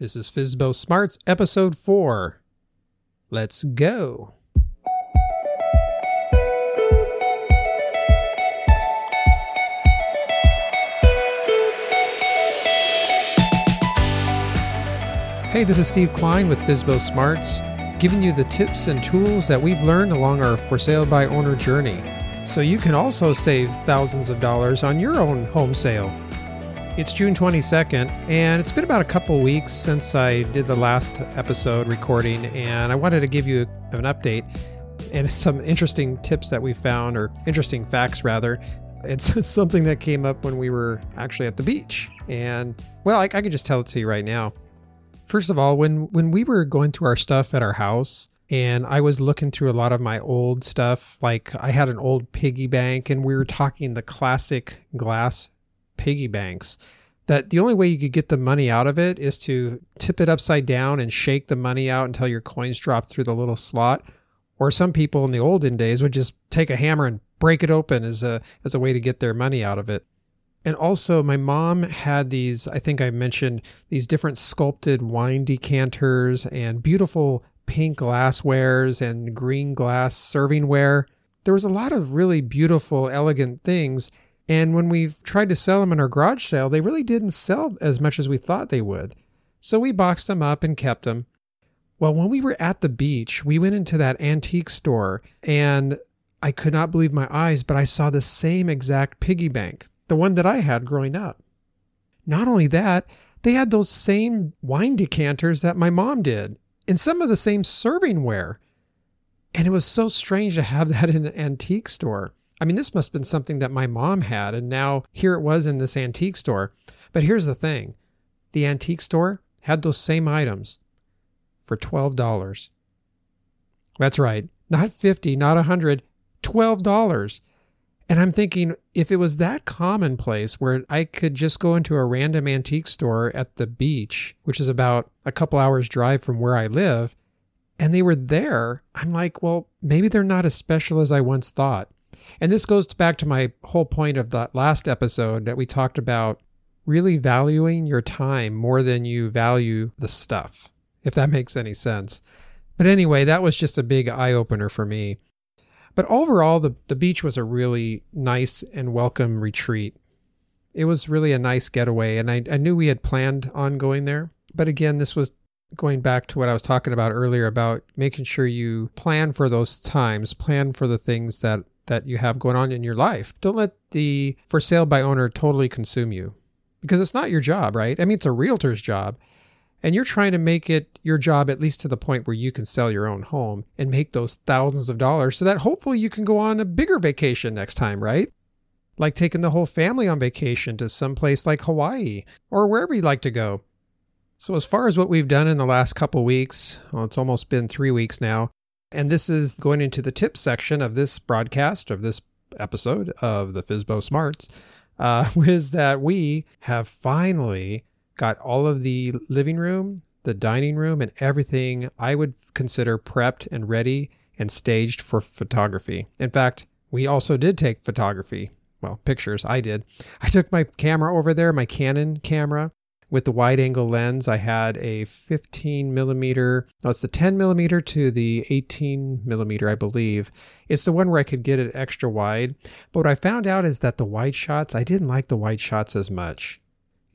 This is FSBO Smarts, episode 4. Let's go. Hey, this is Steve Klein with FSBO Smarts, giving you the tips and tools that we've learned along our for sale by owner journey, so you can also save thousands of dollars on your own home sale. It's June 22nd, and it's been about a couple weeks since I did the last episode recording, and I wanted to give you an update and some interesting tips that we found, or interesting facts rather. It's something that came up when we were actually at the beach, and well, I, I could just tell it to you right now. First of all, when when we were going through our stuff at our house, and I was looking through a lot of my old stuff, like I had an old piggy bank, and we were talking the classic glass piggy banks. That the only way you could get the money out of it is to tip it upside down and shake the money out until your coins drop through the little slot. Or some people in the olden days would just take a hammer and break it open as a as a way to get their money out of it. And also, my mom had these, I think I mentioned, these different sculpted wine decanters and beautiful pink glasswares and green glass servingware. There was a lot of really beautiful, elegant things. And when we tried to sell them in our garage sale, they really didn't sell as much as we thought they would. So we boxed them up and kept them. Well, when we were at the beach, we went into that antique store and I could not believe my eyes, but I saw the same exact piggy bank the one that I had growing up. Not only that, they had those same wine decanters that my mom did and some of the same serving ware. And it was so strange to have that in an antique store. I mean, this must have been something that my mom had, and now here it was in this antique store. But here's the thing the antique store had those same items for $12. That's right, not 50, not 100, $12. And I'm thinking, if it was that commonplace where I could just go into a random antique store at the beach, which is about a couple hours drive from where I live, and they were there, I'm like, well, maybe they're not as special as I once thought. And this goes back to my whole point of that last episode that we talked about really valuing your time more than you value the stuff, if that makes any sense. But anyway, that was just a big eye opener for me. But overall, the, the beach was a really nice and welcome retreat. It was really a nice getaway, and I, I knew we had planned on going there. But again, this was going back to what I was talking about earlier about making sure you plan for those times, plan for the things that, that you have going on in your life. Don't let the for sale by owner totally consume you because it's not your job, right? I mean, it's a realtor's job and you're trying to make it your job at least to the point where you can sell your own home and make those thousands of dollars so that hopefully you can go on a bigger vacation next time, right? Like taking the whole family on vacation to some place like Hawaii or wherever you'd like to go. So, as far as what we've done in the last couple weeks, well, it's almost been three weeks now, and this is going into the tip section of this broadcast, of this episode of the FSBO Smarts, uh, is that we have finally got all of the living room, the dining room, and everything I would consider prepped and ready and staged for photography. In fact, we also did take photography. Well, pictures. I did. I took my camera over there, my Canon camera with the wide angle lens. I had a 15 millimeter, no, it's the 10 millimeter to the 18 millimeter, I believe. It's the one where I could get it extra wide. But what I found out is that the wide shots, I didn't like the wide shots as much.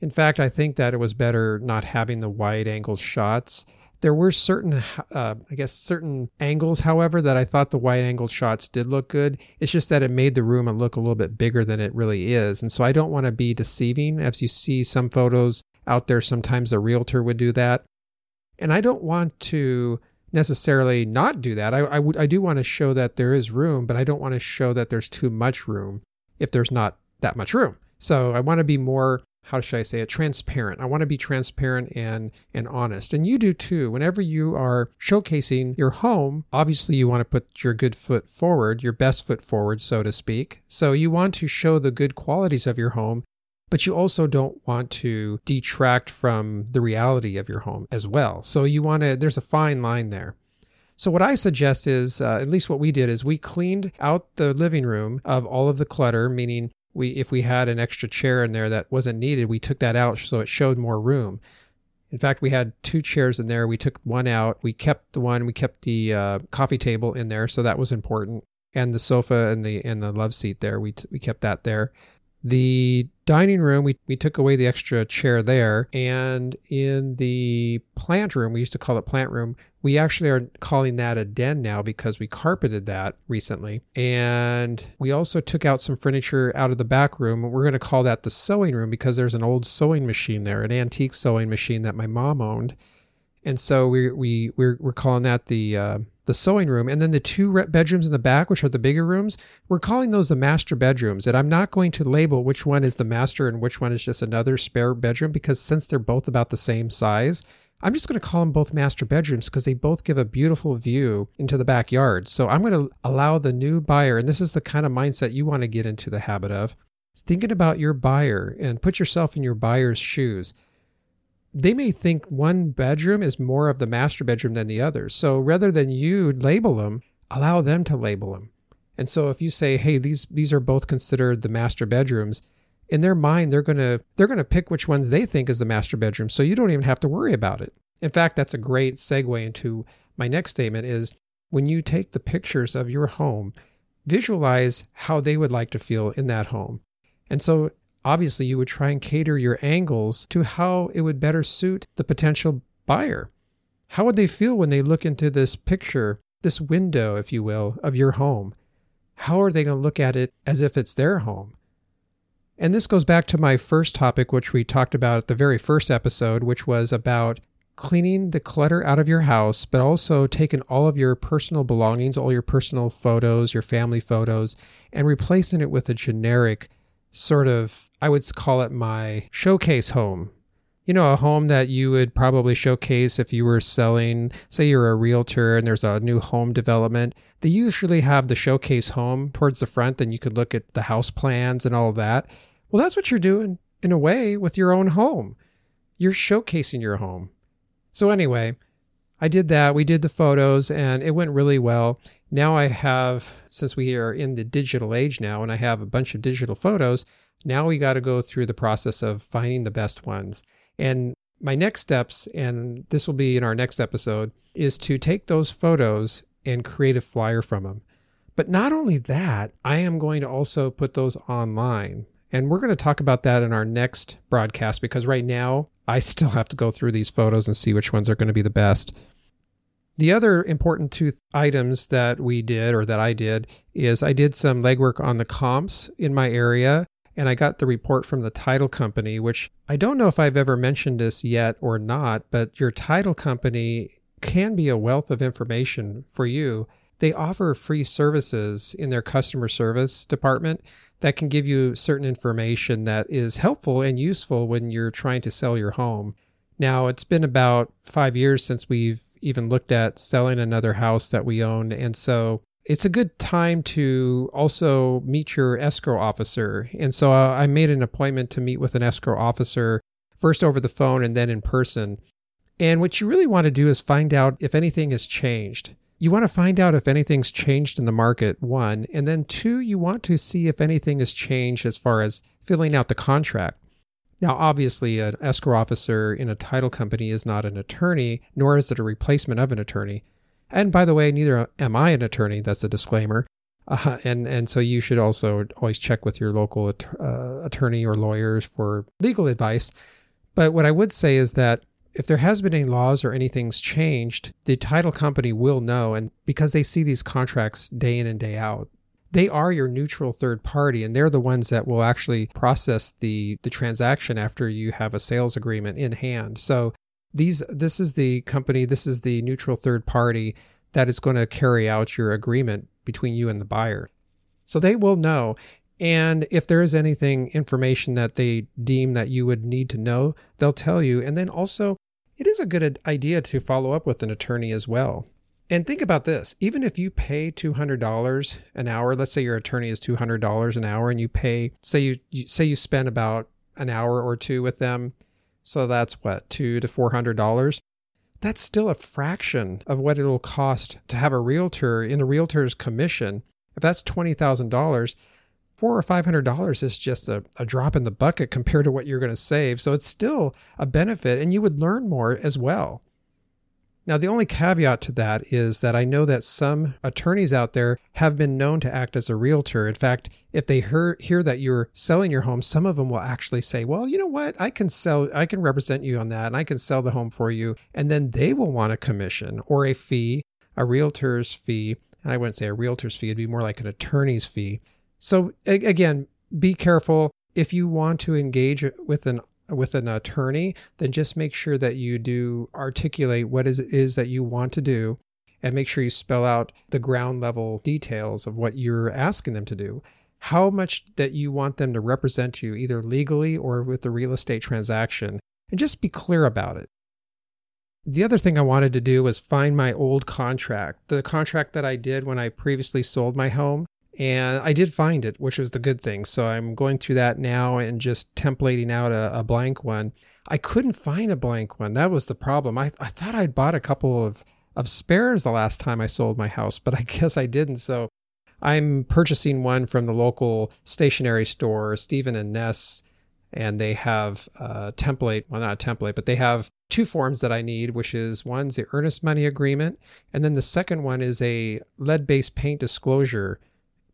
In fact, I think that it was better not having the wide angle shots. There were certain, uh, I guess, certain angles, however, that I thought the wide angle shots did look good. It's just that it made the room look a little bit bigger than it really is. And so I don't want to be deceiving. As you see some photos out there, sometimes a realtor would do that. And I don't want to necessarily not do that. I, I, do want to show that there is room, but I don't want to show that there's too much room if there's not that much room. So I want to be more how should I say it, transparent. I want to be transparent and and honest. And you do too. Whenever you are showcasing your home, obviously you want to put your good foot forward, your best foot forward, so to speak. So you want to show the good qualities of your home, but you also don't want to detract from the reality of your home as well. So you want to there's a fine line there. So what I suggest is, uh, at least what we did is we cleaned out the living room of all of the clutter, meaning we if we had an extra chair in there that wasn't needed, we took that out so it showed more room. In fact, we had two chairs in there. We took one out. We kept the one. We kept the uh, coffee table in there, so that was important. And the sofa and the and the love seat there. We t- we kept that there. The dining room, we, we took away the extra chair there. And in the plant room, we used to call it plant room, we actually are calling that a den now because we carpeted that recently. And we also took out some furniture out of the back room. We're going to call that the sewing room because there's an old sewing machine there, an antique sewing machine that my mom owned. And so we, we, we're, we're calling that the, uh, the sewing room, and then the two bedrooms in the back, which are the bigger rooms, we're calling those the master bedrooms. And I'm not going to label which one is the master and which one is just another spare bedroom because since they're both about the same size, I'm just going to call them both master bedrooms because they both give a beautiful view into the backyard. So I'm going to allow the new buyer, and this is the kind of mindset you want to get into the habit of, thinking about your buyer and put yourself in your buyer's shoes they may think one bedroom is more of the master bedroom than the other. So rather than you label them, allow them to label them. And so if you say, "Hey, these these are both considered the master bedrooms," in their mind they're going to they're going to pick which ones they think is the master bedroom. So you don't even have to worry about it. In fact, that's a great segue into my next statement is when you take the pictures of your home, visualize how they would like to feel in that home. And so obviously you would try and cater your angles to how it would better suit the potential buyer. How would they feel when they look into this picture, this window, if you will, of your home? How are they going to look at it as if it's their home? And this goes back to my first topic, which we talked about at the very first episode, which was about cleaning the clutter out of your house, but also taking all of your personal belongings, all your personal photos, your family photos, and replacing it with a generic sort of, I would call it my showcase home. You know, a home that you would probably showcase if you were selling, say you're a realtor and there's a new home development. They usually have the showcase home towards the front, and you could look at the house plans and all that. Well, that's what you're doing in a way with your own home. You're showcasing your home. So, anyway, I did that. We did the photos and it went really well. Now I have, since we are in the digital age now and I have a bunch of digital photos, now we got to go through the process of finding the best ones. And my next steps, and this will be in our next episode, is to take those photos and create a flyer from them. But not only that, I am going to also put those online. And we're going to talk about that in our next broadcast because right now I still have to go through these photos and see which ones are going to be the best. The other important two items that we did or that I did is I did some legwork on the comps in my area and I got the report from the title company, which I don't know if I've ever mentioned this yet or not, but your title company can be a wealth of information for you. They offer free services in their customer service department that can give you certain information that is helpful and useful when you're trying to sell your home. Now, it's been about five years since we've even looked at selling another house that we own. And so it's a good time to also meet your escrow officer. And so I made an appointment to meet with an escrow officer first over the phone and then in person. And what you really want to do is find out if anything has changed. You want to find out if anything's changed in the market, one. And then two, you want to see if anything has changed as far as filling out the contract. Now, obviously, an escrow officer in a title company is not an attorney, nor is it a replacement of an attorney. And by the way, neither am I an attorney. That's a disclaimer. Uh, and and so you should also always check with your local at, uh, attorney or lawyers for legal advice. But what I would say is that if there has been any laws or anything's changed, the title company will know, and because they see these contracts day in and day out, they are your neutral third party and they're the ones that will actually process the the transaction after you have a sales agreement in hand. So these this is the company this is the neutral third party that is going to carry out your agreement between you and the buyer. So they will know. And if there is anything information that they deem that you would need to know they'll tell you. And then also it is a good idea to follow up with an attorney as well and think about this even if you pay $200 an hour, let's say your attorney is $200 an hour and you pay, say you, you say you spend about an hour or two with them. So that's what, two to $400. That's still a fraction of what it'll cost to have a realtor in a realtor's commission. If that's $20,000, four or five hundred dollars is just a, a drop in the bucket compared to what you're going to save. So it's still a benefit and you would learn more as well. Now, the only caveat to that is that I know that some attorneys out there have been known to act as a realtor. In fact, if they hear, hear that you're selling your home, some of them will actually say, Well, you know what? I can sell, I can represent you on that and I can sell the home for you. And then they will want a commission or a fee, a realtor's fee. And I wouldn't say a realtor's fee, it'd be more like an attorney's fee. So, again, be careful. If you want to engage with an with an attorney, then just make sure that you do articulate what is, is that you want to do and make sure you spell out the ground level details of what you're asking them to do. How much that you want them to represent you, either legally or with the real estate transaction, and just be clear about it. The other thing I wanted to do was find my old contract, the contract that I did when I previously sold my home. And I did find it, which was the good thing. So I'm going through that now and just templating out a, a blank one. I couldn't find a blank one. That was the problem. I, I thought I'd bought a couple of, of spares the last time I sold my house, but I guess I didn't. So I'm purchasing one from the local stationery store, Stevens-Ness, and they have a template. Well, not a template, but they have two forms that I need, which is one's the earnest money agreement, and then the second one is a lead based paint disclosure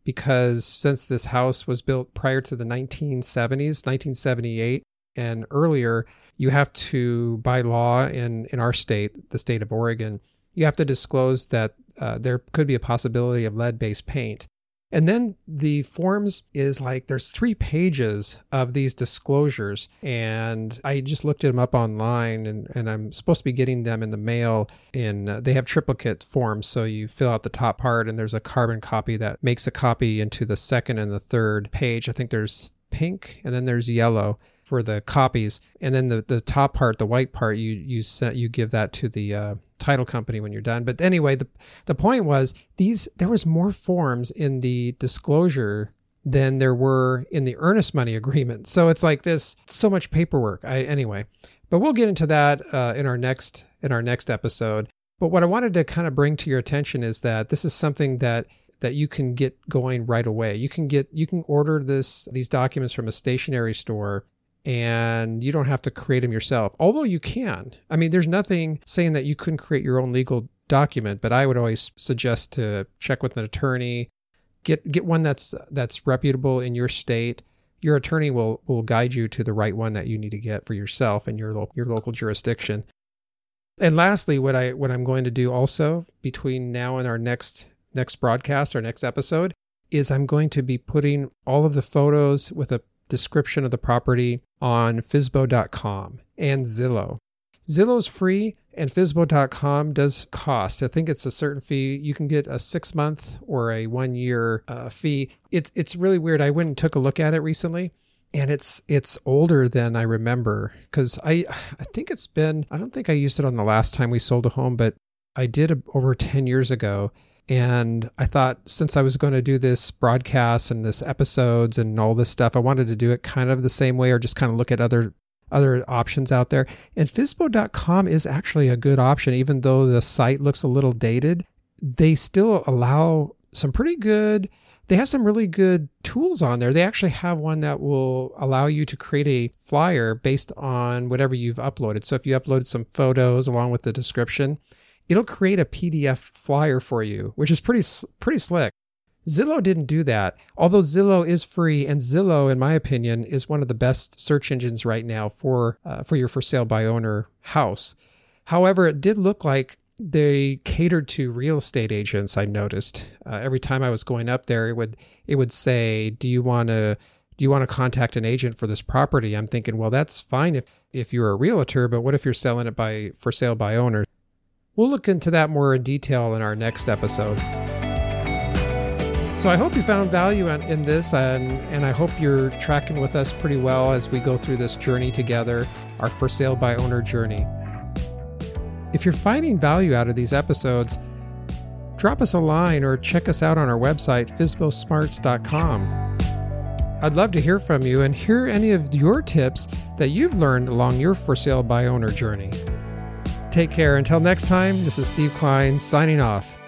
because since this house was built prior to the 1970s, 1978 and earlier, you have to, by law in, in our state, the state of Oregon, you have to disclose that uh, there could be a possibility of lead based paint. And then the forms is like there's three pages of these disclosures. And I just looked them up online and, and I'm supposed to be getting them in the mail in uh, they have triplicate forms. So you fill out the top part and there's a carbon copy that makes a copy into the second and the third page. I think there's pink and then there's yellow for the copies, and then the the top part, the white part, you you set you give that to the uh, title company when you're done. But anyway, the the point was these there was more forms in the disclosure than there were in the earnest money agreement. So it's like this so much paperwork. I anyway, but we'll get into that uh, in our next in our next episode. But what I wanted to kind of bring to your attention is that this is something that that you can get going right away. You can get you can order this these documents from a stationery store and you don't have to create them yourself. Although you can. I mean, there's nothing saying that you couldn't create your own legal document, but I would always suggest to check with an attorney, get get one that's that's reputable in your state. Your attorney will will guide you to the right one that you need to get for yourself and your your local jurisdiction. And lastly, what I what I'm going to do also between now and our next next broadcast, our next episode, is I'm going to be putting all of the photos with a description of the property on FSBO.com and Zillow. Zillow's free and FSBO.com does cost. I think it's a certain fee. You can get a six month or a one year uh, fee. It's it's really weird. I went and took a look at it recently, and it's it's older than I remember because I I think it's been I don't think I used it on the last time we sold a home, but I did over ten years ago and I thought since I was going to do this broadcast and this episodes and all this stuff, I wanted to do it kind of the same way or just kind of look at other other options out there. And FSBO.com is actually a good option, even though the site looks a little dated. They still allow some pretty good they have some really good tools on there. They actually have one that will allow you to create a flyer based on whatever you've uploaded. So if you uploaded some photos along with the description, it'll create a PDF flyer for you, which is pretty pretty slick. Zillow didn't do that, although Zillow is free, and Zillow, in my opinion, is one of the best search engines right now for uh, for your for sale by owner house. However, it did look like they catered to real estate agents. I noticed uh, every time I was going up there, it would it would say, "Do you want to do you want to contact an agent for this property?" I'm thinking, well, that's fine if if you're a realtor, but what if you're selling it by for sale by owner? We'll look into that more in detail in our next episode. So I hope you found value in, this, and, and I hope you're tracking with us pretty well as we go through this journey together, our for sale by owner journey. If you're finding value out of these episodes, drop us a line or check us out on our website, FSBOSmarts.com. I'd love to hear from you and hear any of your tips that you've learned along your for sale by owner journey. Take care. Until next time, this is Steve Klein signing off.